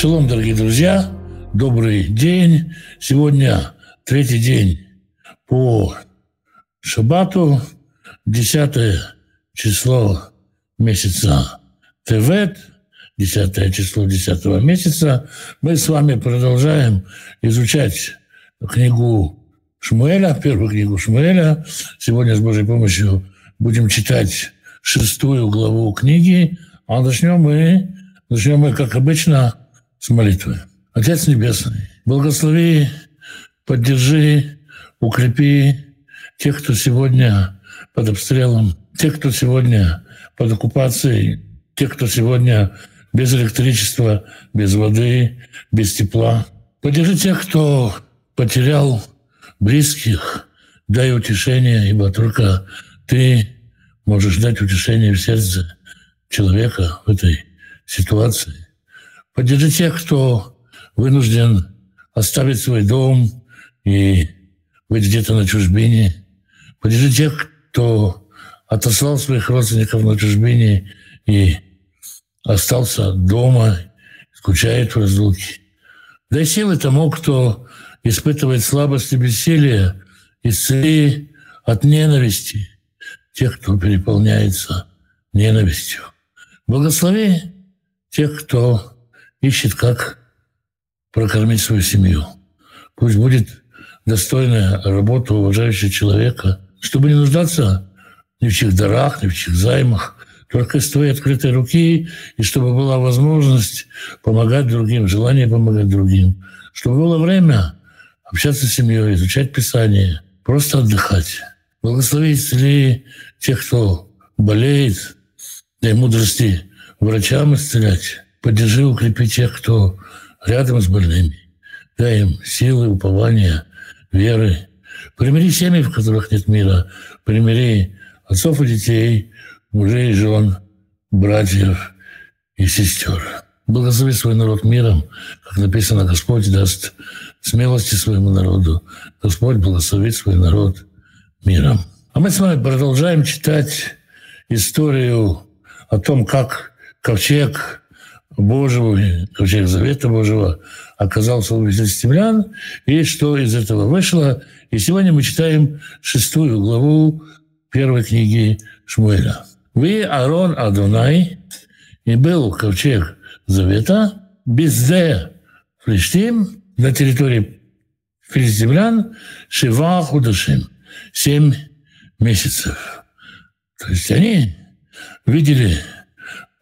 Шалом, дорогие друзья, добрый день. Сегодня третий день по шабату, десятое число месяца Тевет, десятое число десятого месяца. Мы с вами продолжаем изучать книгу Шмуэля, первую книгу Шмуэля. Сегодня с Божьей помощью будем читать шестую главу книги, а начнем мы, начнем мы, как обычно, с молитвы. Отец Небесный, благослови, поддержи, укрепи тех, кто сегодня под обстрелом, тех, кто сегодня под оккупацией, тех, кто сегодня без электричества, без воды, без тепла. Поддержи тех, кто потерял близких, дай утешение, ибо только ты можешь дать утешение в сердце человека в этой ситуации. Поддержи тех, кто вынужден оставить свой дом и быть где-то на чужбине. Поддержи тех, кто отослал своих родственников на чужбине и остался дома, скучает в разлуке. Дай силы тому, кто испытывает слабость и бессилие, исцели от ненависти тех, кто переполняется ненавистью. Благослови тех, кто ищет, как прокормить свою семью. Пусть будет достойная работа уважающего человека, чтобы не нуждаться ни в чьих дарах, ни в чьих займах, только из твоей открытой руки, и чтобы была возможность помогать другим, желание помогать другим, чтобы было время общаться с семьей, изучать Писание, просто отдыхать. Благослови исцели тех, кто болеет, дай мудрости врачам исцелять, Поддержи, укрепи тех, кто рядом с больными. Дай им силы, упования, веры. Примири семьи, в которых нет мира. Примири отцов и детей, мужей и жен, братьев и сестер. Благослови свой народ миром, как написано, Господь даст смелости своему народу. Господь благословит свой народ миром. А мы с вами продолжаем читать историю о том, как ковчег Божьего, ковчег Завета Божьего оказался у филистимлян, и что из этого вышло. И сегодня мы читаем шестую главу первой книги Шмуэля. «Вы, Арон Адонай, и был ковчег Завета, безде Флештим, на территории филистимлян, Шива Худашим, семь месяцев». То есть они видели,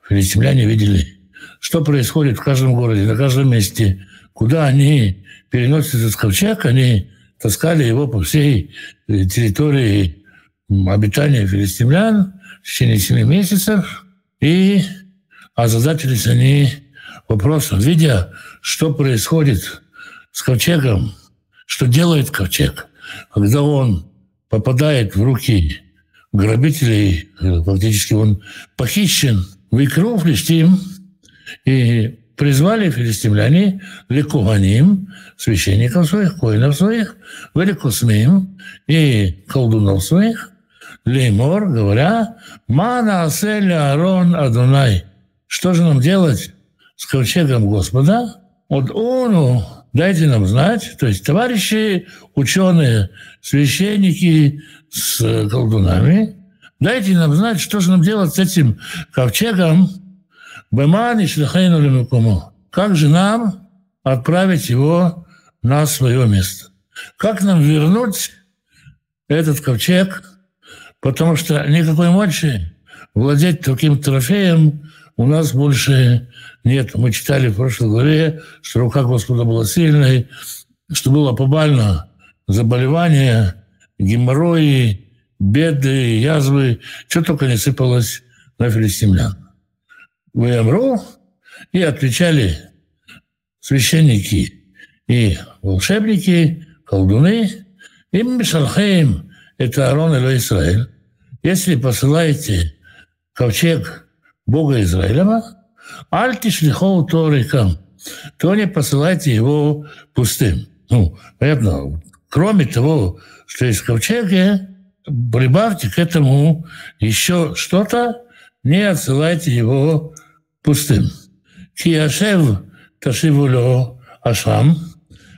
филистимляне видели что происходит в каждом городе, на каждом месте, куда они переносят этот ковчег, они таскали его по всей э, территории обитания филистимлян в течение семи месяцев, и озадачились они вопросом, видя, что происходит с ковчегом, что делает ковчег, когда он попадает в руки грабителей, э, фактически он похищен, в икру Флистим – и призвали филистимляне ликуаним, священников своих, коинов своих, великусмим и колдунов своих, леймор, говоря, «Мана аселя Арон Адунай». Что же нам делать с ковчегом Господа? От Ону дайте нам знать, то есть товарищи, ученые, священники с колдунами, дайте нам знать, что же нам делать с этим ковчегом, Бемани шлихейну лемукому. Как же нам отправить его на свое место? Как нам вернуть этот ковчег? Потому что никакой мочи владеть таким трофеем у нас больше нет. Мы читали в прошлой главе, что рука Господа была сильной, что было побально заболевания, геморрои, беды, язвы, что только не сыпалось на филистимлян. Ваямру, и отвечали священники и волшебники, колдуны, им Мишалхейм, это Арон или Израиль, если посылаете ковчег Бога Израилева, альтишлихоу торикам, то не посылайте его пустым. Ну, понятно, кроме того, что есть в прибавьте к этому еще что-то, не отсылайте его пустым. Кияшев Ташивулю Ашам,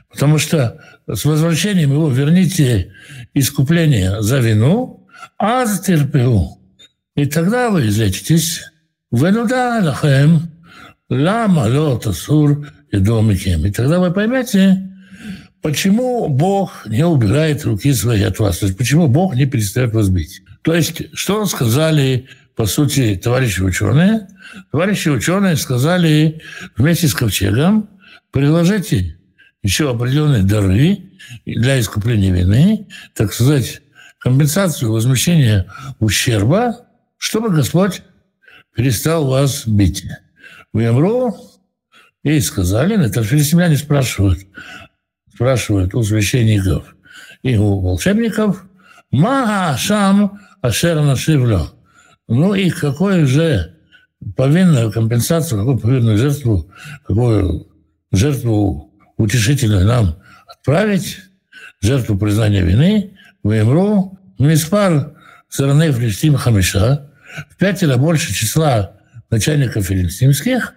потому что с возвращением его верните искупление за вину, а затерпел. И тогда вы излечитесь. Венуда лахем, лама асур и домикем. И тогда вы поймете, почему Бог не убирает руки свои от вас. То есть почему Бог не перестает вас бить. То есть что сказали, по сути, товарищи ученые? Товарищи ученые сказали вместе с ковчегом, приложите еще определенные дары для искупления вины, так сказать, компенсацию возмещения ущерба, чтобы Господь перестал вас бить. В Ямру ей сказали, это филистимляне спрашивают, спрашивают у священников и у волшебников, «Ма шам ашер нашивлю». Ну и какую же повинную компенсацию, какую повинную жертву, какую жертву утешительную нам отправить, жертву признания вины, в Имру, Миспар стороны Филистим Хамиша, в пятеро больше числа начальников филистимских,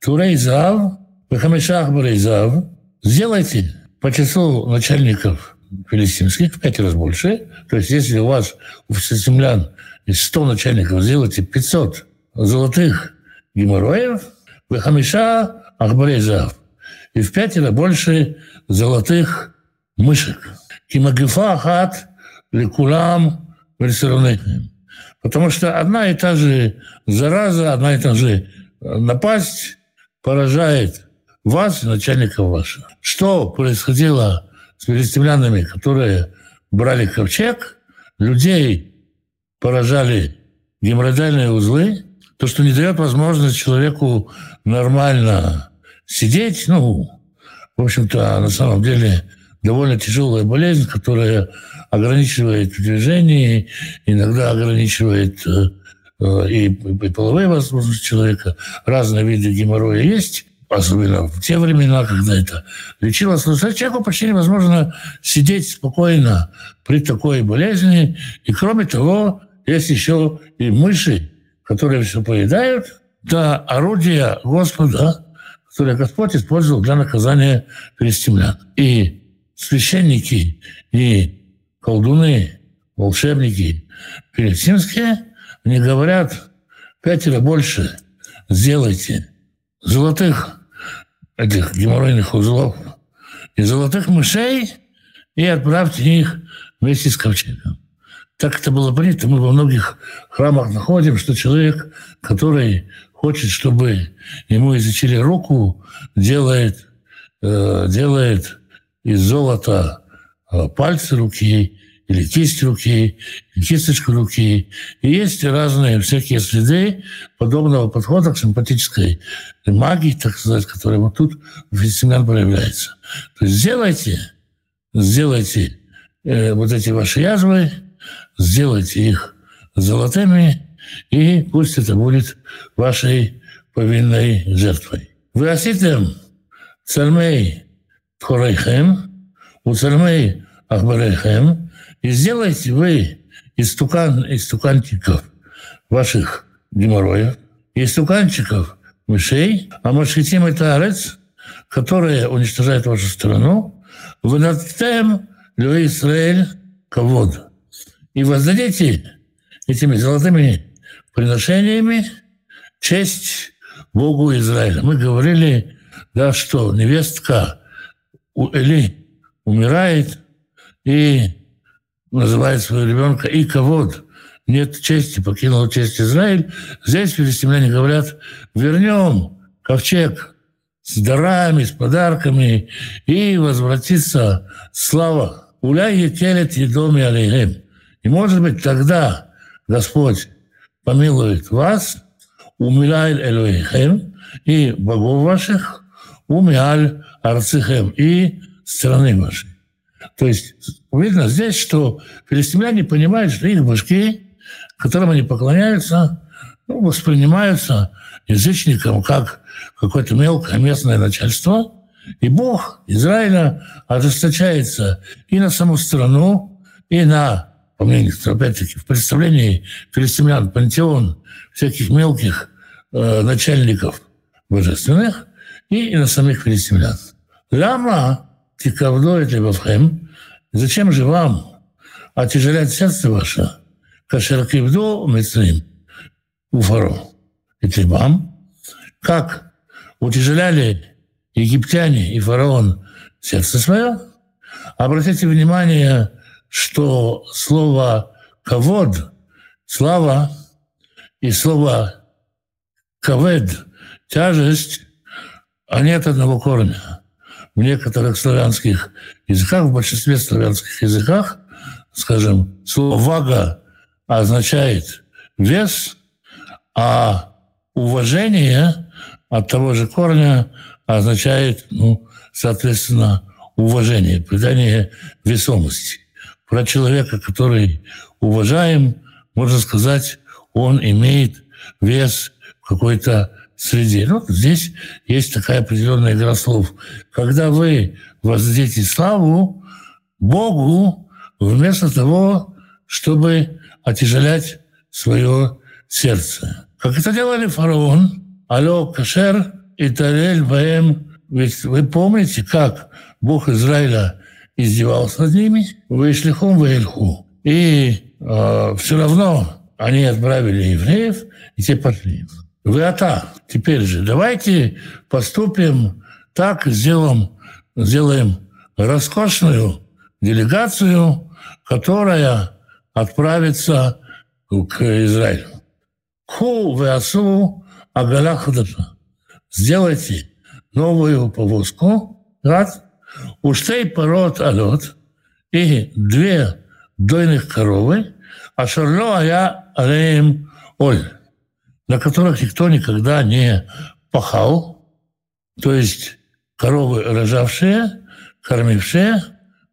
Турей Зав, Хамишах Барейзав, сделайте по числу начальников филистимских в пять раз больше. То есть если у вас у филистимлян из 100 начальников сделайте 500 золотых геморроев, вы хамиша ахбарезав. И в пятеро больше золотых мышек. Кимагифа хат лекулам вельсеронехим. Потому что одна и та же зараза, одна и та же напасть поражает вас, начальников ваших. Что происходило с филистимлянами, которые брали ковчег, людей поражали геморроидальные узлы, то, что не дает возможность человеку нормально сидеть, ну, в общем-то, на самом деле довольно тяжелая болезнь, которая ограничивает в движении, иногда ограничивает э, и, и половые возможности человека. Разные виды геморроя есть, особенно в те времена, когда это лечилось. Но человеку почти невозможно сидеть спокойно при такой болезни. И кроме того, есть еще и мыши, которые все поедают. Это орудие Господа, которое Господь использовал для наказания филистимлян. И священники, и колдуны, волшебники филистимские, они говорят, пятеро больше сделайте золотых этих геморройных узлов и золотых мышей и отправьте их вместе с ковчегом. Так это было принято. Мы во многих храмах находим, что человек, который хочет, чтобы ему изучили руку, делает, э, делает из золота э, пальцы руки или кисть руки, кисточку руки. И есть разные всякие следы подобного подхода к симпатической магии, так сказать, которая вот тут в семян проявляется. То есть сделайте, сделайте э, вот эти ваши язвы, сделайте их золотыми, и пусть это будет вашей повинной жертвой. Вы оситем цармей Тхорейхем, у цармей Ахбарейхем, и сделайте вы из, тукан, из туканчиков ваших геморроев, из туканчиков мышей, а машхитим это арец, которая уничтожает вашу страну, вы над Лю Израиль кавод и воздадите этими золотыми приношениями честь Богу Израиля. Мы говорили, да, что невестка у Эли умирает и называет своего ребенка и кого-то. Нет чести, покинул честь Израиль. Здесь филистимляне говорят, вернем ковчег с дарами, с подарками, и возвратится слава. Уляй телет и доме алейхем. И, может быть, тогда Господь помилует вас, умиляет Элоихем и богов ваших, умиаль арцихем и страны вашей. То есть видно здесь, что филистимляне понимают, что их башки, которым они поклоняются, ну, воспринимаются язычником как какое-то мелкое местное начальство, и Бог Израиля ожесточается и на саму страну, и на по мнению, опять-таки, в представлении филистимлян пантеон всяких мелких э, начальников божественных, и на самих филистимлян. Лама тикавдо это Бавхем. Зачем же вам отяжелять сердце ваше, кашеркивду мецрим у фаро и трибам, как утяжеляли египтяне и фараон сердце свое. Обратите внимание, что слово «кавод» — слава, и слово «кавед» — тяжесть, они от одного корня. В некоторых славянских языках, в большинстве славянских языках, скажем, слово «вага» означает вес, а уважение от того же корня означает, ну, соответственно, уважение, придание весомости. Про человека, который уважаем, можно сказать, он имеет вес в какой-то среде. Ну, здесь есть такая определенная игра слов. Когда вы воздадите славу Богу, вместо того, чтобы отяжелять свое сердце. Как это делали фараон, алло, кашер, и тарель. Ведь вы помните, как Бог Израиля издевался над ними? Вы шлихом в Эльху. И э, все равно они отправили евреев, и те пошли. Вы ата. Теперь же давайте поступим так, сделаем, сделаем роскошную делегацию, которая отправится к Израилю. Ху веасу агала хадаша. Сделайте новую повозку, раз, уштей пород алот и две дойных коровы, а шарло ая алеем оль, на которых никто никогда не пахал, то есть коровы рожавшие, кормившие,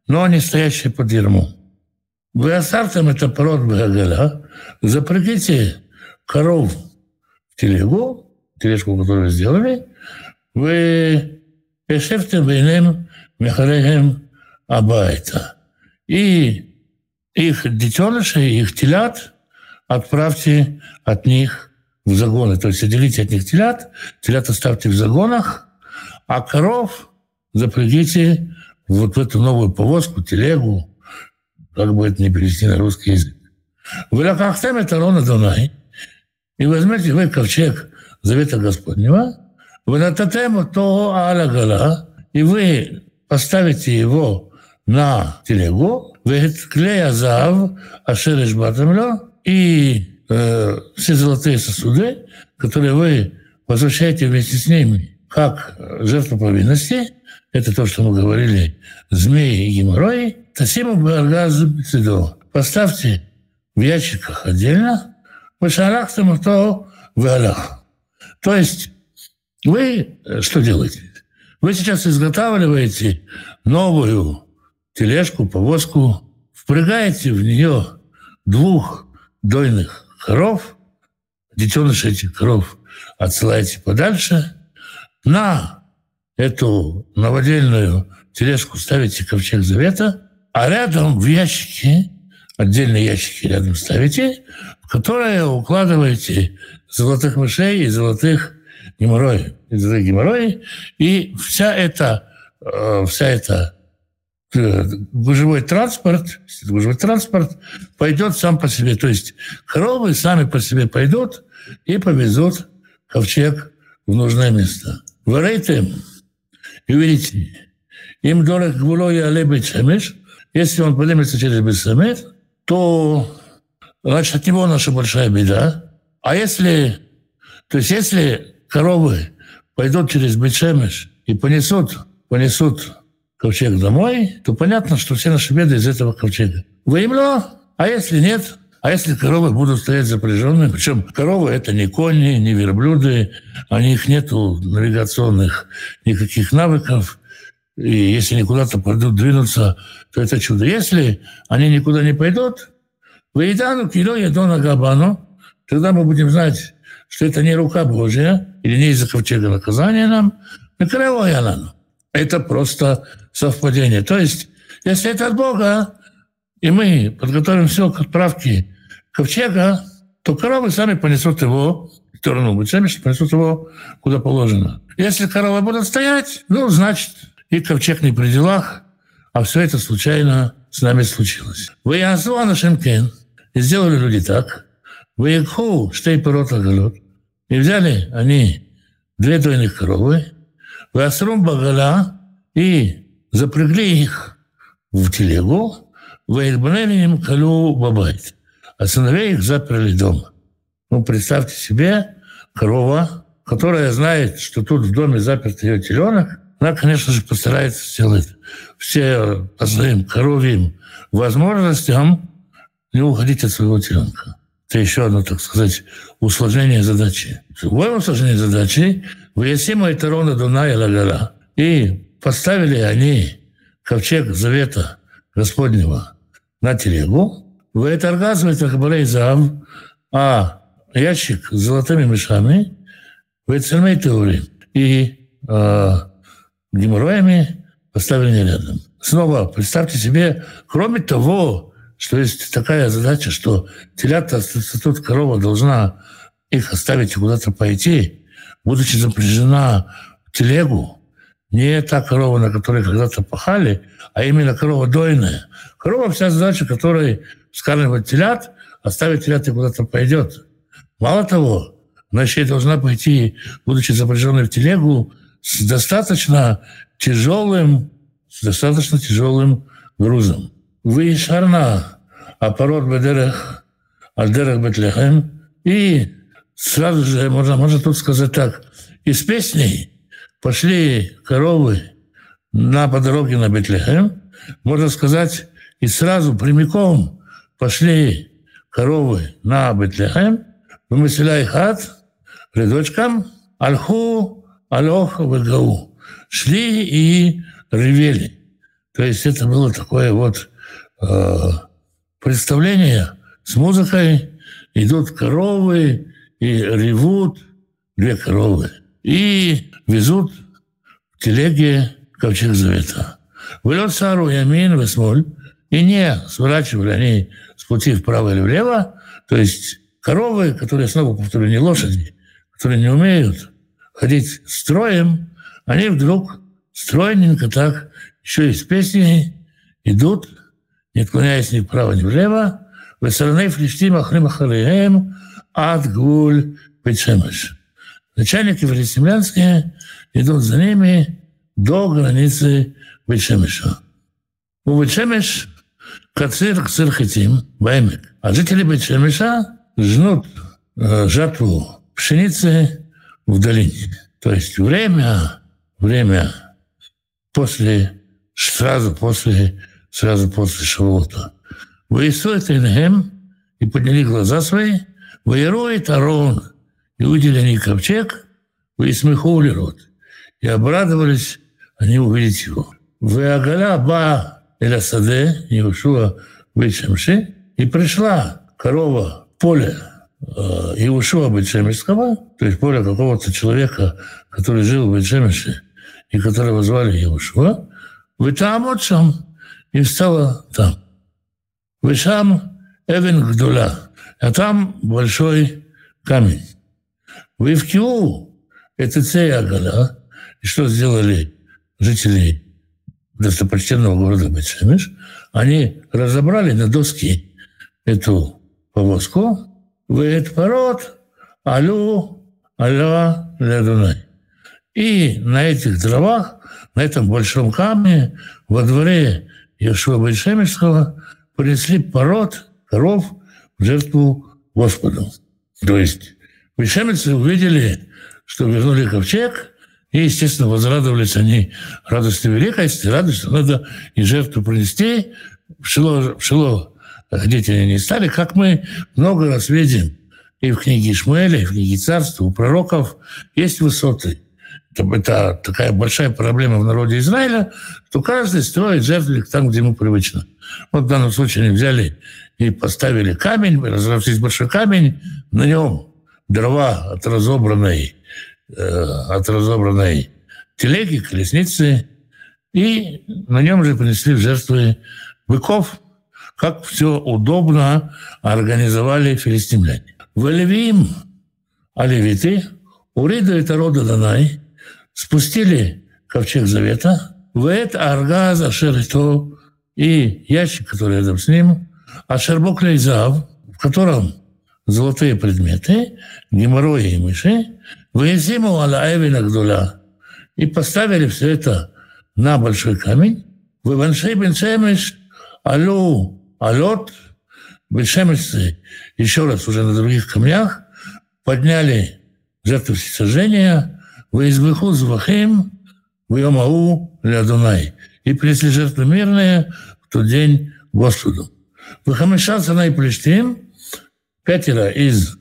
но не стоящие под ермом. Вы оставьте это пород Багаля, запрягите коров в телегу, тележку, которую сделали, вы пешевте бейнем мехалехем абайта. И их детенышей, их телят отправьте от них в загоны. То есть отделите от них телят, телят оставьте в загонах, а коров запрягите вот в эту новую повозку, телегу, как бы это ни перевести на русский язык. Вы лакахтем это рона Дунай, и возьмете вы ковчег Завета Господнего, вы на тему то алагала, и вы поставите его на телегу, клея зав, ашереш батамло, и э, все золотые сосуды, которые вы возвращаете вместе с ними, как жертву повинности, это то, что мы говорили, змеи и геморрои, тасиму баргаз Поставьте в ящиках отдельно, вышарахтам то в Аллах. То есть вы э, что делаете? Вы сейчас изготавливаете новую тележку, повозку, впрягаете в нее двух дойных коров, детеныши этих коров отсылаете подальше, на эту новодельную тележку ставите ковчег завета, а рядом в ящике, отдельные ящики рядом ставите, в которые укладываете золотых мышей и золотых геморроев, и золотых геморроев, и вся эта, э, вся эта э, гужевой транспорт, гужевой транспорт пойдет сам по себе. То есть коровы сами по себе пойдут и повезут ковчег в нужное место. Варейте и видите, им дорог гвуло и алебет шемеш, если он поднимется через Бессамет, то значит, от него наша большая беда. А если, то есть если коровы пойдут через Бетшемеш и понесут, понесут ковчег домой, то понятно, что все наши беды из этого ковчега. Выемло, а если нет, а если коровы будут стоять запряженные, причем коровы это не кони, не верблюды, у них нету навигационных никаких навыков, и если они куда-то пойдут двинуться, то это чудо. Если они никуда не пойдут, выедану кило едона габану, тогда мы будем знать, что это не рука Божья, или не из-за ковчега наказания нам, накраевая Это просто совпадение. То есть, если это от Бога, и мы подготовим все к отправке ковчега, то коровы сами понесут его сторону Бетшемеша, принесут его куда положено. Если коровы будут стоять, ну, значит, и ковчег не при делах, а все это случайно с нами случилось. Вы Азуана Шемкен, и сделали люди так. Вы Якху, штей порот галут, и взяли они две двойных коровы, вы Асрум Багала, и запрягли их в телегу, вы им Калю Бабайт, а сыновей их заперли дома. Ну, представьте себе, корова, которая знает, что тут в доме заперт ее теленок, она, конечно же, постарается сделать все по своим коровьим возможностям не уходить от своего теленка. Это еще одно, так сказать, усложнение задачи. Другое усложнение задачи – «Выясима это ровно Дуна и Лагала». И поставили они ковчег завета Господнего на телегу, в это оргазм это зав, а ящик с золотыми мешами в Эцермей Теури и э, геморроями поставлены рядом. Снова представьте себе, кроме того, что есть такая задача, что телята, тут корова должна их оставить и куда-то пойти, будучи запряжена в телегу, не та корова, на которой когда-то пахали, а именно корова дойная. Корова вся задача, которой скармливать телят, оставить телят и куда-то пойдет. Мало того, она еще и должна пойти, будучи запряженной в телегу, с достаточно тяжелым, с достаточно тяжелым грузом. Вы шарна, а пород бедерех, альдерех бетлехем, и сразу же, можно, можно тут сказать так, из песней пошли коровы на по дороге на Бетлехем, можно сказать, и сразу прямиком пошли коровы на Бетлехем, вымысляя хат, рядочком, альху, алох, вегау. Шли и ревели. То есть это было такое вот э, представление с музыкой. Идут коровы и ревут две коровы. И везут в телеге ковчег завета. Вылет Сару Ямин Весмоль, и не сворачивали они с пути вправо или влево, то есть коровы, которые, снова повторю, не лошади, которые не умеют ходить строем, они вдруг стройненько так, еще и с песней, идут, не отклоняясь ни вправо, ни влево, в стороны Флиштим Ахрим Ахалеем от Гуль Петшемеш. Начальники филистимлянские идут за ними до границы Бетшемеша. У Бетшемеш Кацир Кцир Хитим, Баймек. А жители Бетшемеша жнут э, жатву пшеницы в долине. То есть время, время после, сразу после, сразу после Шавута. Воисует Инхем и подняли глаза свои, воирует Арон, и увидели они ковчег, выисмехули рот, и обрадовались они увидеть его. Веагаля ба Элясаде, Иешуа Бетшемши, и пришла корова в поле э, Иешуа Бетшемешского, то есть поле какого-то человека, который жил в Бетшемеше, и которого звали Иешуа, вы там вот сам, и встала там. Вы сам Эвен Гдула, а там большой камень. Вы в Киу, это Цеягала, и что сделали жители достопочтенного города Бетшемеш, они разобрали на доски эту повозку, в этот пород, алю, аля, лядунай. И на этих дровах, на этом большом камне, во дворе Яшуа Бетшемешского принесли пород коров в жертву Господу. То есть Бетшемецы увидели, что вернули ковчег, и, естественно, возрадовались они радостью великой, радость, что надо и жертву принести. В Шило, в ходить они не стали, как мы много раз видим и в книге Ишмаэля, и в книге Царства, у пророков есть высоты. Это, такая большая проблема в народе Израиля, что каждый строит жертвенник там, где ему привычно. Вот в данном случае они взяли и поставили камень, разобрались большой камень, на нем дрова от разобранной Э, от разобранной телеги, колесницы, и на нем же принесли в жертвы быков, как все удобно организовали филистимляне. В Элевим а левиты, уриду это рода Данай, спустили ковчег завета, в это аргаза шерито и ящик, который рядом с ним, а шербок лейзав, в котором золотые предметы, геморрои и мыши, выезиму аля эвина гдуля, и поставили все это на большой камень, в Иваншей бен Шемеш, алю, алот, бен еще раз уже на других камнях, подняли жертву всесожжения, в избыху звахим, в Лядунай, и принесли жертвы мирные в тот день Господу. Вахамеша Санай Плештим, пятеро из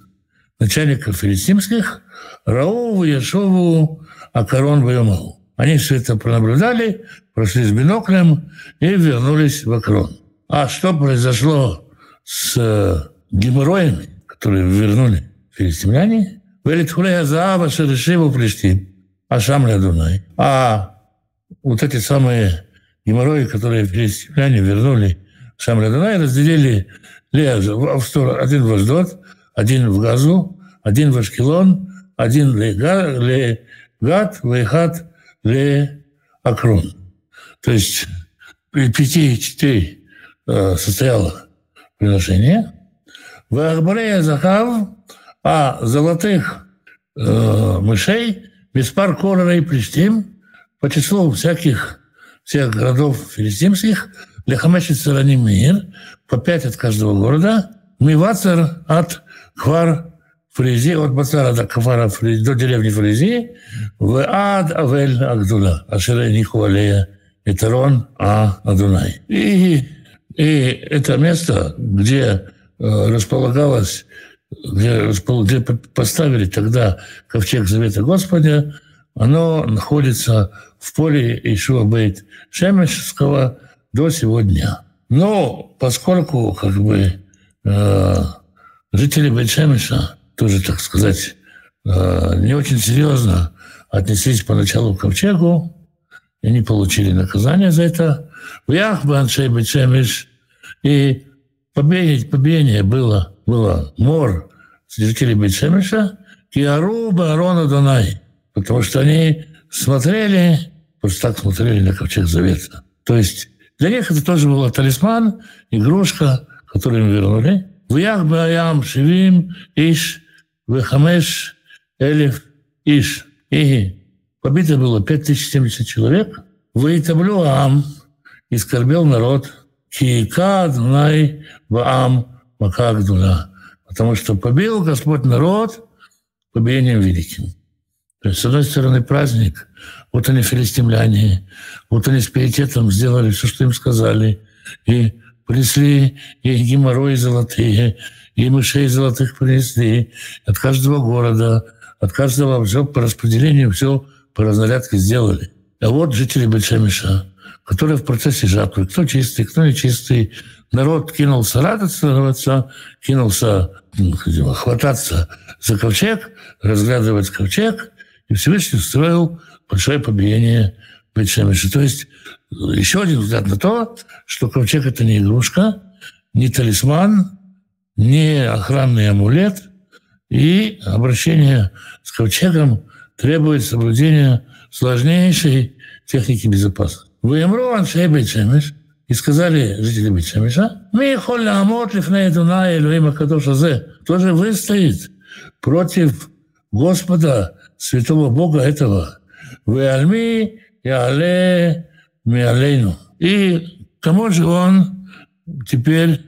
начальников филистимских, Раову, Яшову, Акарон, Вайомау. Они все это пронаблюдали, прошли с биноклем и вернулись в Акрон. А что произошло с э, геморроями, которые вернули филистимляне? Велитхулея Заава Шерешиву Плештим, Ашам Дунай. А вот эти самые геморрои, которые филистимляне вернули Шам Дунай, разделили в сторону, один в Аждот, один в Газу, один в Ашкелон, один в Гад, Вейхат, Ле Акрон. То есть пяти частей э, состояло приношение. В Ахбарея Захав, а золотых э, мышей, без пар Корора и Плештим, по числу всяких всех городов филистимских, Лехамеши Царани Мир, по пять от каждого города, Мивацер от Хвар Фризи, от Бацара до Квара Фризи, до деревни Фризи, в Ад Авель Агдула, Ашере Ниху Алея, Этерон А Адунай. И, и это место, где э, располагалось, где, где поставили тогда ковчег Завета Господа, оно находится в поле Ишуа Бейт Шемешского до сегодня. Но поскольку как бы э, жители Бейт-Шемеша тоже, так сказать, э, не очень серьезно отнеслись поначалу к ковчегу, и они получили наказание за это. В Яхбаншей Бейт-Шемеш и побиение, побиение было, было мор жителей Бейт-Шемеша, Киаруба Арона Донай, потому что они смотрели, просто так смотрели на ковчег Завета. То есть для них это тоже был талисман, игрушка, которую им вернули. В Яхбаям Шивим Иш Вехамеш Элиф Иш. И побито было 5070 человек. Ваитаблю Ам и скорбел народ. Киикад Най Ваам Макагдула. Потому что побил Господь народ побиением великим. То есть, с одной стороны, праздник, вот они филистимляне, вот они с пиететом сделали все, что им сказали, и принесли и геморрои золотые, и мышей золотых принесли от каждого города, от каждого все по распределению, все по разнарядке сделали. А вот жители Бельшемиша, которые в процессе жатвы, кто чистый, кто нечистый, народ кинулся радоваться, кинулся хвататься за ковчег, разглядывать ковчег, и Всевышний устроил большое побиение Бетшемеша. То есть еще один взгляд на то, что ковчег – это не игрушка, не талисман, не охранный амулет, и обращение с ковчегом требует соблюдения сложнейшей техники безопасности. Воемру аншей Бетшемеш, и сказали жители Бетшемеша, «Мы холли амот лифней Дуна Элюима Кадоша Зе». Кто же выстоит против Господа, святого Бога этого. Вы альми и але миалейну. И кому же он теперь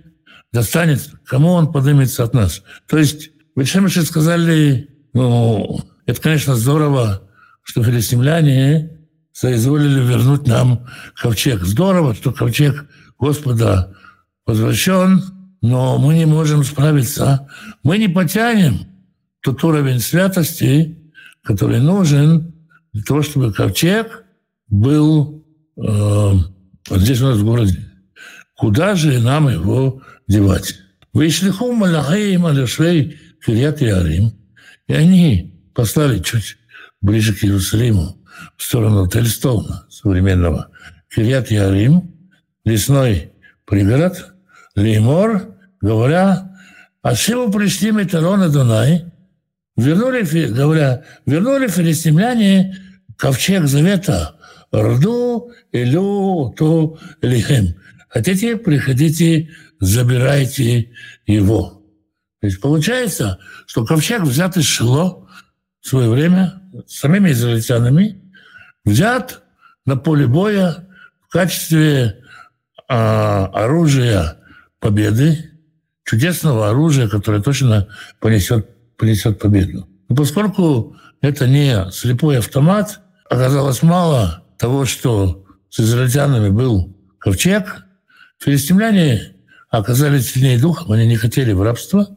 достанет, кому он поднимется от нас? То есть Бетшемыши сказали, ну, это, конечно, здорово, что филистимляне соизволили вернуть нам ковчег. Здорово, что ковчег Господа возвращен, но мы не можем справиться. Мы не потянем тот уровень святости, который нужен для того, чтобы ковчег был э, здесь у нас в городе. Куда же нам его девать? Вышлиху Малахаим Алешвей Кирьят Ярим. И они послали чуть ближе к Иерусалиму, в сторону Тельстоуна современного. Кирьят Ярим, лесной пригород, Леймор, говоря, «Ашиву пришли Метарона Дунай, Вернули, говоря, вернули филистимляне ковчег завета Рду, Илю, Ту, Лихем. Хотите, приходите, забирайте его. То есть получается, что ковчег взят из Шило в свое время самими израильтянами, взят на поле боя в качестве а, оружия победы, чудесного оружия, которое точно понесет, понесет победу. Но поскольку это не слепой автомат, оказалось мало того, что с израильтянами был ковчег, филистимляне оказались сильнее духом, они не хотели в рабство,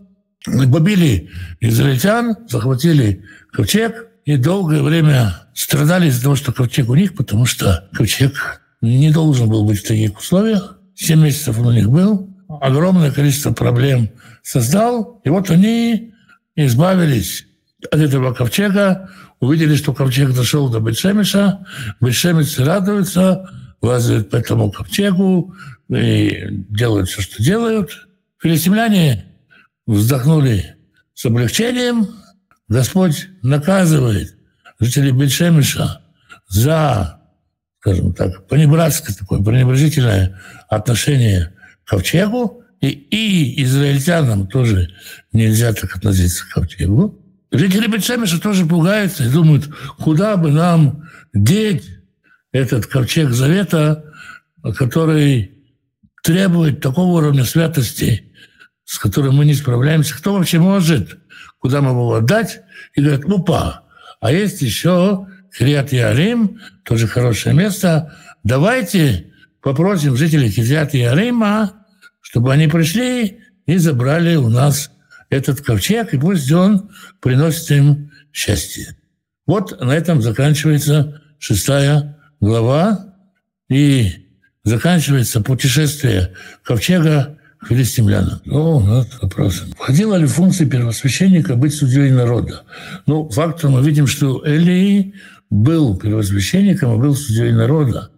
побили израильтян, захватили ковчег, и долгое время страдали из-за того, что ковчег у них, потому что ковчег не должен был быть в таких условиях. Семь месяцев он у них был, огромное количество проблем создал, и вот они избавились от этого ковчега, увидели, что ковчег дошел до Бетшемиша, Бетшемиш радуется, лазают по этому ковчегу и делают все, что делают. Филистимляне вздохнули с облегчением. Господь наказывает жителей Бетшемиша за, скажем так, понебратское такое, пренебрежительное отношение к ковчегу, и, и израильтянам тоже нельзя так относиться к ковчегу. Жители Бетшемиша тоже пугаются и думают, куда бы нам деть этот ковчег завета, который требует такого уровня святости, с которым мы не справляемся. Кто вообще может? Куда мы его отдать? И говорят, опа, а есть еще Кириат Ярим, тоже хорошее место. Давайте попросим жителей Кириат Ярима, чтобы они пришли и забрали у нас этот ковчег, и пусть он приносит им счастье. Вот на этом заканчивается шестая глава, и заканчивается путешествие ковчега филистимлянам. Ну, вот вопрос. Входила ли функция первосвященника быть судьей народа? Ну, фактом мы видим, что Элии был первосвященником и был судьей народа.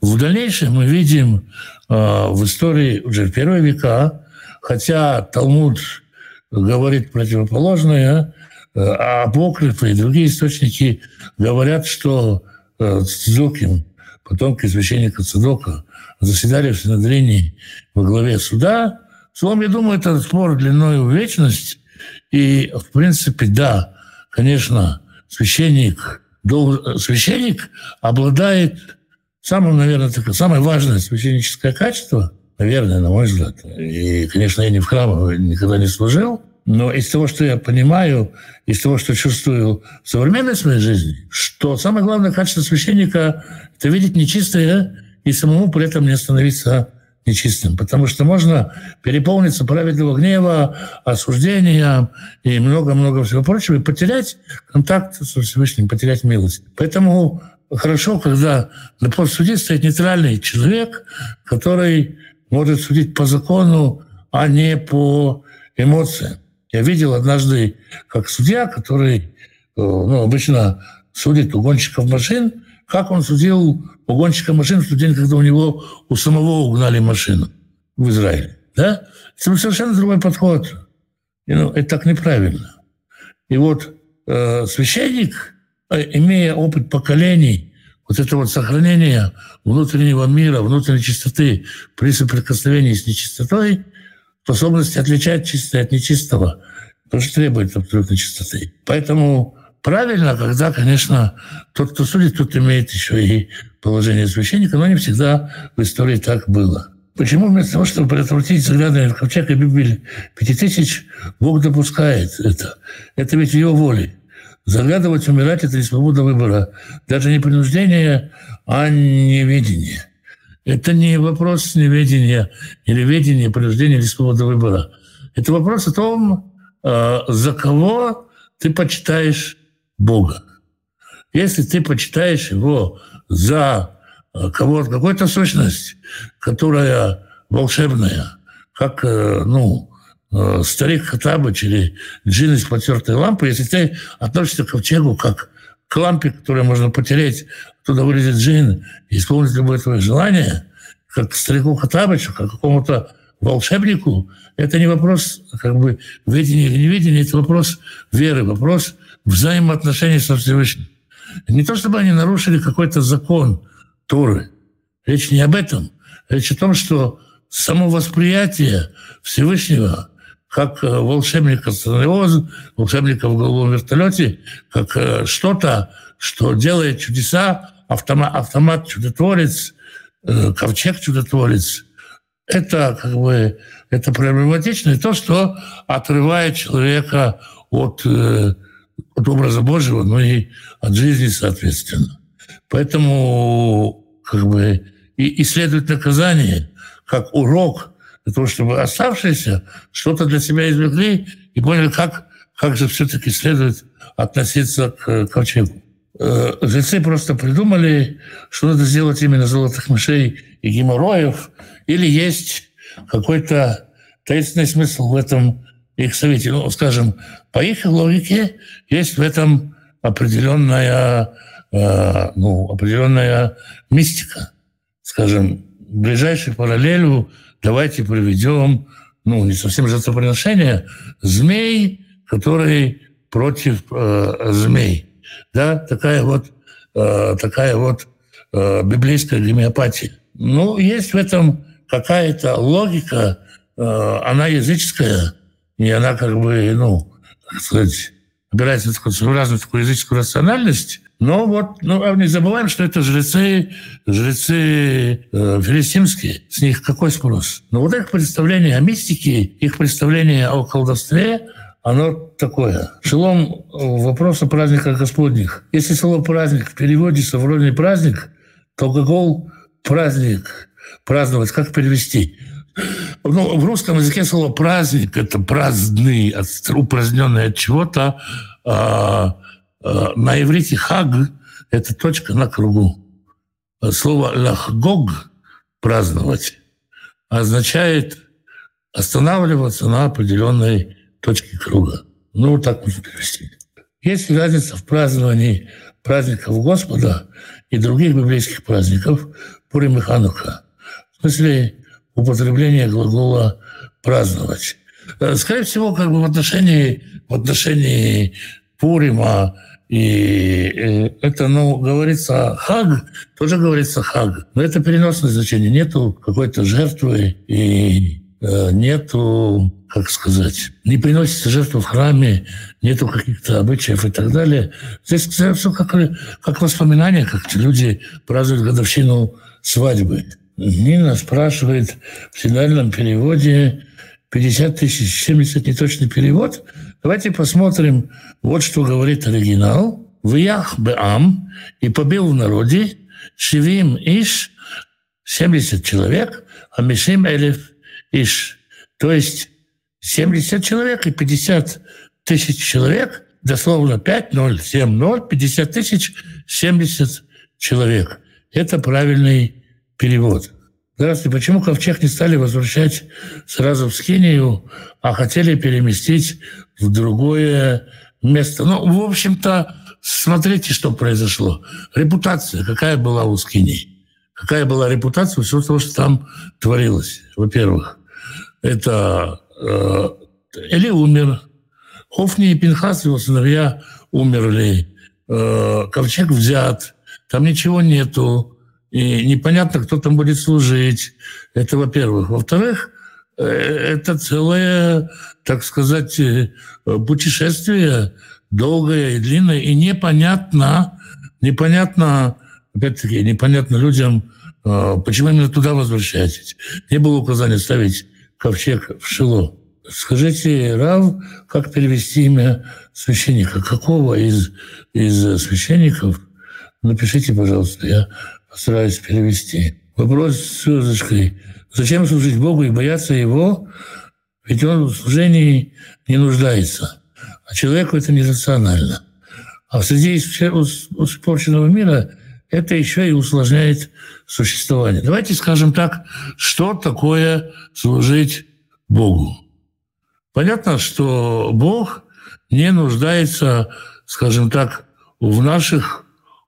В дальнейшем мы видим э, в истории уже в первые века, хотя Талмуд говорит противоположное, э, а апокрифы и другие источники говорят, что э, Цзукин, потомки священника Цедока, заседали в Синодрине во главе суда. Словом, я думаю, это спор длиной в вечность. И, в принципе, да, конечно, священник, священник обладает самым, наверное, такое, самое важное священническое качество – наверное, на мой взгляд. И, конечно, я не в храмах никогда не служил, но из того, что я понимаю, из того, что чувствую в современной своей жизни, что самое главное качество священника – это видеть нечистое и самому при этом не становиться нечистым. Потому что можно переполниться праведного гнева, осуждения и много-много всего прочего, и потерять контакт со Всевышним, потерять милость. Поэтому хорошо, когда на пост судьи стоит нейтральный человек, который может судить по закону, а не по эмоциям. Я видел однажды, как судья, который э, ну, обычно судит угонщиков машин, как он судил угонщика машин в тот день, когда у него у самого угнали машину в Израиле. Да? Это совершенно другой подход. И, ну, это так неправильно. И вот э, священник, э, имея опыт поколений, вот это вот сохранение внутреннего мира, внутренней чистоты при соприкосновении с нечистотой, способность отличать чистое от нечистого, тоже требует абсолютной чистоты. Поэтому правильно, когда, конечно, тот, кто судит, тот имеет еще и положение священника, но не всегда в истории так было. Почему вместо того, чтобы предотвратить заглядывание в ковчег и Библии пяти тысяч, Бог допускает это? Это ведь в его воле. Заглядывать, умирать – это не свобода выбора. Даже не принуждение, а неведение. Это не вопрос неведения или ведения, принуждения или свободы выбора. Это вопрос о том, а, за кого ты почитаешь Бога. Если ты почитаешь Его за а, кого какую-то сущность, которая волшебная, как, э, ну, Э, старик Хатабыч или джин из потертой лампы, если ты относишься к ковчегу как к лампе, которую можно потереть, туда вылезет джин и исполнить любое твое желание, как к старику Хатабычу, как какому-то волшебнику это не вопрос как бы видения или невидения, это вопрос веры, вопрос взаимоотношений со Всевышним. Не то чтобы они нарушили какой-то закон Торы. Речь не об этом. Речь о том, что само восприятие Всевышнего как э, волшебника волшебника в голубом вертолете, как э, что-то, что делает чудеса, автомат, автомат чудотворец, э, ковчег чудотворец. Это как бы это проблематично, и то, что отрывает человека от, от образа Божьего, ну и от жизни, соответственно. Поэтому как бы и, и следует наказание как урок для того, чтобы оставшиеся что-то для себя извлекли и поняли, как, как же все-таки следует относиться к ковчегу. Э, жрецы просто придумали, что надо сделать именно золотых мышей и геморроев, или есть какой-то таинственный смысл в этом их совете. Ну, скажем, по их логике есть в этом определенная, э, ну, определенная мистика. Скажем, ближайшей параллелью давайте проведем, ну, не совсем жертвоприношение, змей, который против э, змей. Да, такая вот, э, такая вот э, библейская гомеопатия. Ну, есть в этом какая-то логика, э, она языческая, и она как бы, ну, так сказать, на такую своеобразную такую языческую рациональность, но вот, ну, а не забываем, что это жрецы, жрецы э, филистимские. С них какой спрос? Но вот их представление о мистике, их представление о колдовстве, оно такое. Шелом вопрос о праздниках Господних. Если слово «праздник» в переводе «современный праздник», то глагол «праздник», «праздновать» как перевести? Ну, в русском языке слово «праздник» — это праздный, упраздненный от чего-то, а, Э, на иврите хаг – это точка на кругу. Слово лахгог – праздновать означает останавливаться на определенной точке круга. Ну, вот так можно перевести. Есть разница в праздновании праздников Господа и других библейских праздников Пурим и Ханука. В смысле употребления глагола «праздновать». Э, скорее всего, как бы в отношении, в отношении Пурима и э, это, ну, говорится хаг, тоже говорится хаг. Но это переносное значение. Нету какой-то жертвы и э, нету, как сказать, не приносится жертва в храме, нету каких-то обычаев и так далее. Здесь все как, как воспоминания, как люди празднуют годовщину свадьбы. Нина спрашивает в синодальном переводе 50 тысяч, 70 неточный перевод – Давайте посмотрим, вот что говорит оригинал. «Вях беам» и побил в народе «Шевим иш» 70 человек, а «Мишим элев иш». То есть 70 человек и 50 тысяч человек, дословно 5, 0, 7, 0, 50 тысяч, 70 человек. Это правильный перевод. Здравствуйте. Почему ковчег не стали возвращать сразу в Скинию, а хотели переместить в другое место? Ну, в общем-то, смотрите, что произошло. Репутация какая была у Скинии? Какая была репутация всего того, что там творилось? Во-первых, это э, Эли умер, Хофни и Пинхас, его сыновья, умерли, э, ковчег взят, там ничего нету, и непонятно, кто там будет служить. Это, во-первых. Во-вторых, э, это целое, так сказать, э, путешествие долгое и длинное, и непонятно, непонятно, опять-таки, непонятно людям, э, почему именно туда возвращаетесь. Не было указания ставить ковчег в Шило. Скажите, Рав, как перевести имя священника? Какого из, из священников? Напишите, пожалуйста, я постараюсь перевести. Вопрос с звездочкой. Зачем служить Богу и бояться Его? Ведь Он в служении не нуждается. А человеку это нерационально. А среди испорченного мира это еще и усложняет существование. Давайте скажем так, что такое служить Богу. Понятно, что Бог не нуждается, скажем так, в наших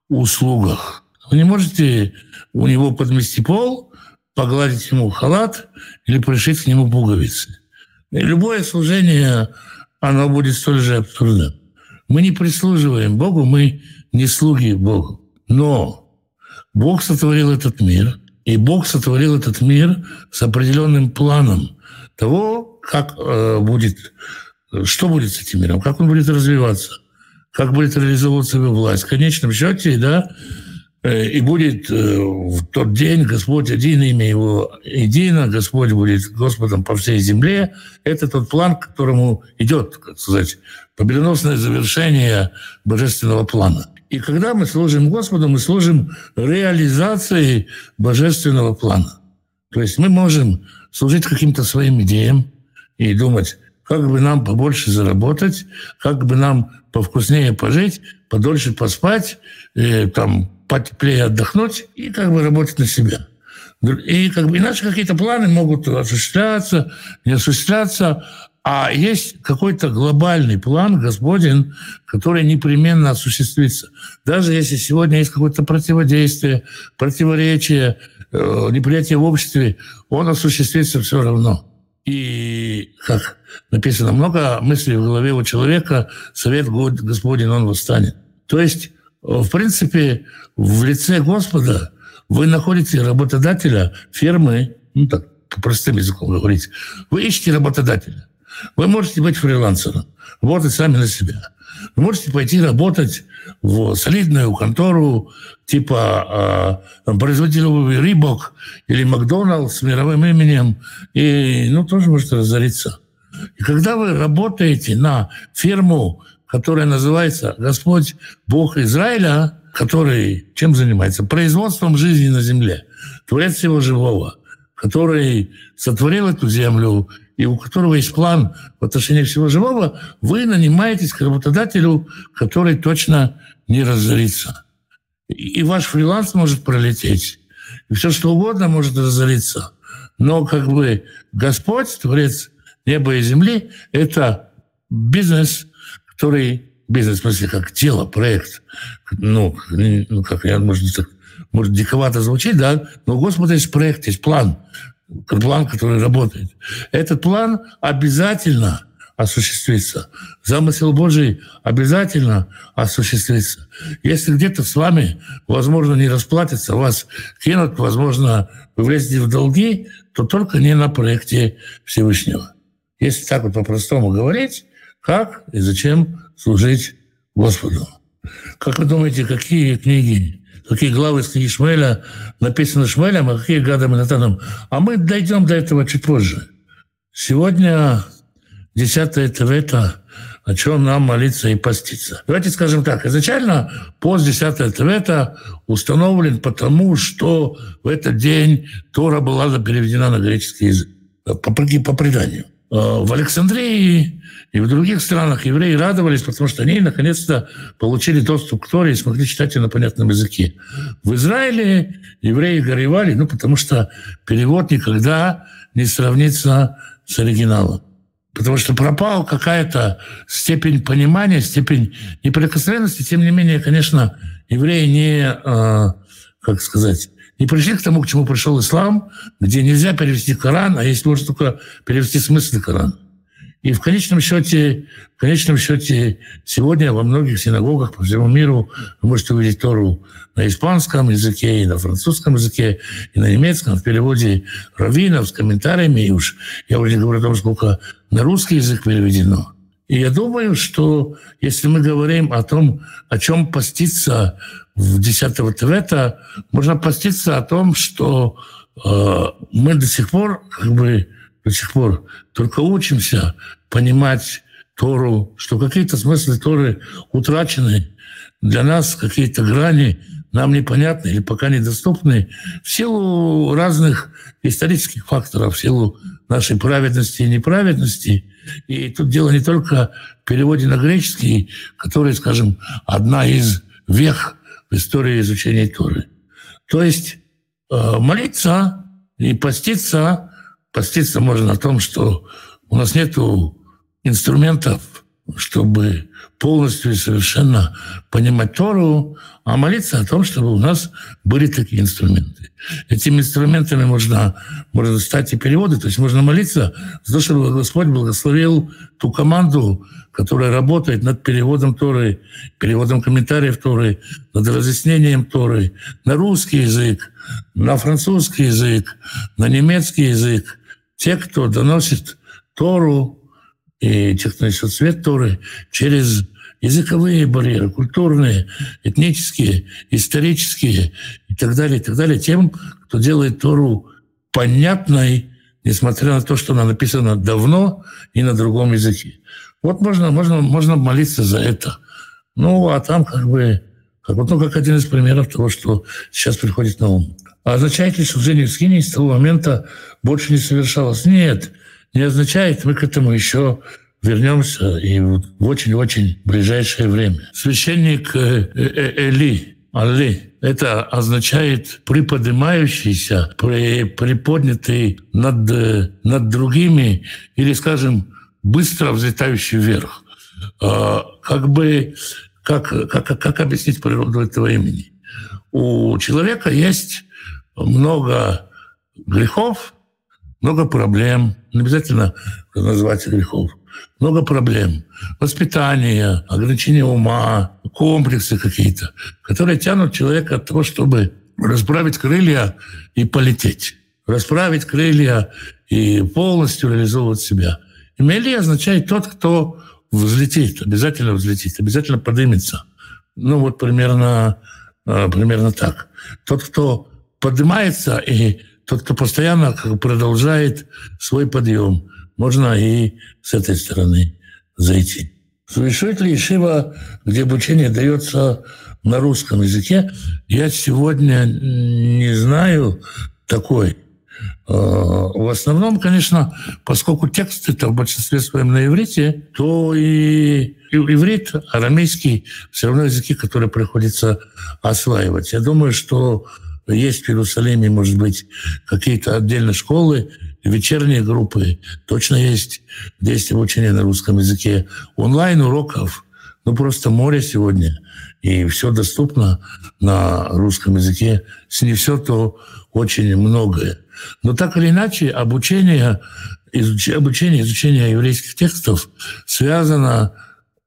услугах. Вы не можете у него подмести пол, погладить ему халат или пришить к нему пуговицы. И любое служение, оно будет столь же абсурдным. Мы не прислуживаем Богу, мы не слуги Богу. Но Бог сотворил этот мир, и Бог сотворил этот мир с определенным планом того, как э, будет, что будет с этим миром, как он будет развиваться, как будет реализовываться его власть. В конечном счете, да, и будет э, в тот день Господь один, имя Его едино, Господь будет Господом по всей земле. Это тот план, к которому идет, как сказать, победоносное завершение божественного плана. И когда мы служим Господу, мы служим реализации божественного плана. То есть мы можем служить каким-то своим идеям и думать, как бы нам побольше заработать, как бы нам повкуснее пожить, подольше поспать, э, там, потеплее отдохнуть и как бы работать на себя. И как бы иначе какие-то планы могут осуществляться, не осуществляться, а есть какой-то глобальный план, Господин, который непременно осуществится. Даже если сегодня есть какое-то противодействие, противоречие, э, неприятие в обществе, он осуществится все равно. И, как написано, много мыслей в голове у человека, совет Господин, он восстанет. То есть в принципе, в лице Господа вы находите работодателя фирмы, ну так, простым языком говорить, вы ищете работодателя. Вы можете быть фрилансером, работать сами на себя. Вы можете пойти работать в солидную контору типа э, производителя Рибок или Макдоналдс с мировым именем, и ну, тоже можете разориться. И когда вы работаете на фирму, которая называется «Господь Бог Израиля», который чем занимается? Производством жизни на земле. Творец всего живого, который сотворил эту землю, и у которого есть план в отношении всего живого, вы нанимаетесь к работодателю, который точно не разорится. И ваш фриланс может пролететь, и все что угодно может разориться. Но как бы Господь, Творец неба и земли, это бизнес – который бизнес, в смысле, как тело, проект, ну, ну как я, может, так, может, диковато звучит, да, но у Господа есть проект, есть план, план, который работает. Этот план обязательно осуществится. Замысел Божий обязательно осуществится. Если где-то с вами, возможно, не расплатится, вас кинут, возможно, вы влезете в долги, то только не на проекте Всевышнего. Если так вот по-простому говорить, как и зачем служить Господу? Как вы думаете, какие книги, какие главы из книги Шмеля написаны Шмелем, а какие гадом и Натаном? А мы дойдем до этого чуть позже. Сегодня 10 Тевета, о чем нам молиться и поститься. Давайте скажем так. Изначально пост 10 Тевета установлен потому, что в этот день Тора была переведена на греческий язык. По, по преданию. Э, в Александрии и в других странах евреи радовались, потому что они наконец-то получили доступ к Торе и смогли читать ее на понятном языке. В Израиле евреи горевали, ну, потому что перевод никогда не сравнится с оригиналом. Потому что пропала какая-то степень понимания, степень неприкосновенности. Тем не менее, конечно, евреи не, э, как сказать, не пришли к тому, к чему пришел ислам, где нельзя перевести Коран, а есть можно только перевести смысл Корана. И в конечном счете, в конечном счете, сегодня во многих синагогах по всему миру вы можете увидеть Тору на испанском языке, и на французском языке, и на немецком, в переводе раввинов с комментариями. И уж я уже не говорю о том, сколько на русский язык переведено. И я думаю, что если мы говорим о том, о чем поститься в 10 Твета, можно поститься о том, что э, мы до сих пор, как бы, до сих пор только учимся понимать Тору, что какие-то смыслы Торы утрачены, для нас какие-то грани нам непонятны или пока недоступны в силу разных исторических факторов, в силу нашей праведности и неправедности. И тут дело не только в переводе на греческий, который, скажем, одна из вех в истории изучения Торы. То есть э, молиться и поститься, поститься можно на том, что у нас нет инструментов, чтобы полностью и совершенно понимать Тору, а молиться о том, чтобы у нас были такие инструменты. Этими инструментами можно, можно стать и переводы, то есть можно молиться за то, чтобы Господь благословил ту команду, которая работает над переводом Торы, переводом комментариев Торы, над разъяснением Торы на русский язык, на французский язык, на немецкий язык. Те, кто доносит Тору и те, кто несет свет Торы через языковые барьеры, культурные, этнические, исторические и так далее, и так далее, тем, кто делает Тору понятной, несмотря на то, что она написана давно и на другом языке. Вот можно, можно, можно молиться за это. Ну, а там как бы, как, ну, как один из примеров того, что сейчас приходит на ум. А означает ли служение в скине с того момента больше не совершалось? Нет, не означает. Мы к этому еще вернемся и в очень-очень ближайшее время. Священник э, э, э, Эли, Али, это означает приподнимающийся, приподнятый над, над другими или, скажем, быстро взлетающий вверх. А, как бы, как, как, как объяснить природу этого имени? У человека есть много грехов, много проблем, не обязательно назвать грехов, много проблем. Воспитание, ограничение ума, комплексы какие-то, которые тянут человека от того, чтобы расправить крылья и полететь. Расправить крылья и полностью реализовывать себя – Мели означает тот, кто взлетит, обязательно взлетит, обязательно поднимется. Ну вот примерно, а, примерно так. Тот, кто поднимается, и тот, кто постоянно продолжает свой подъем. Можно и с этой стороны зайти. Существует ли Ишива, где обучение дается на русском языке? Я сегодня не знаю такой. Э, в основном, конечно, поскольку тексты это в большинстве своем на иврите, то и иврит, арамейский, все равно языки, которые приходится осваивать. Я думаю, что есть в Иерусалиме, может быть, какие-то отдельные школы, вечерние группы, точно есть, где есть обучение на русском языке. Онлайн-уроков, ну, просто море сегодня, и все доступно на русском языке. Если не все, то очень многое. Но так или иначе, обучение, изуч, обучение изучение еврейских текстов связано,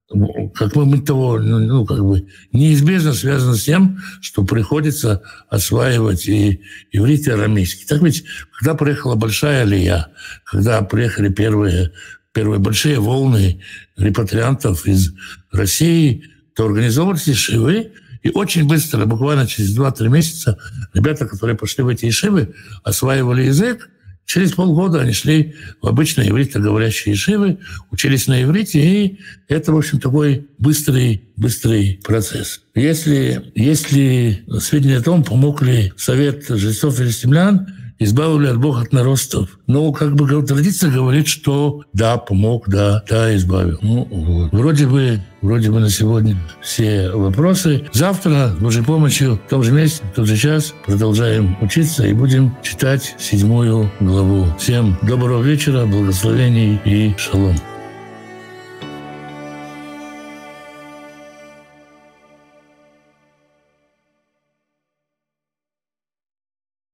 как мы, того, ну, ну, как бы неизбежно связано с тем, что приходится осваивать и иврит, и арамейский. Так ведь, когда приехала большая алия, когда приехали первые, первые большие волны репатриантов из России, то организовывались шивы, и очень быстро, буквально через 2-3 месяца, ребята, которые пошли в эти ешивы, осваивали язык, Через полгода они шли в обычные ивритоговорящие ешивы, учились на иврите, и это, в общем, такой быстрый, быстрый процесс. Если, если сведения о том, помог ли совет жрецов или землян, избавили от Бога от наростов. Но как бы традиция говорит, что да, помог, да, да, избавил. Ну, вот. Вроде бы Вроде бы на сегодня все вопросы. Завтра, с Божьей помощью, в том же месте, в тот же час продолжаем учиться и будем читать седьмую главу. Всем доброго вечера, благословений и шалом.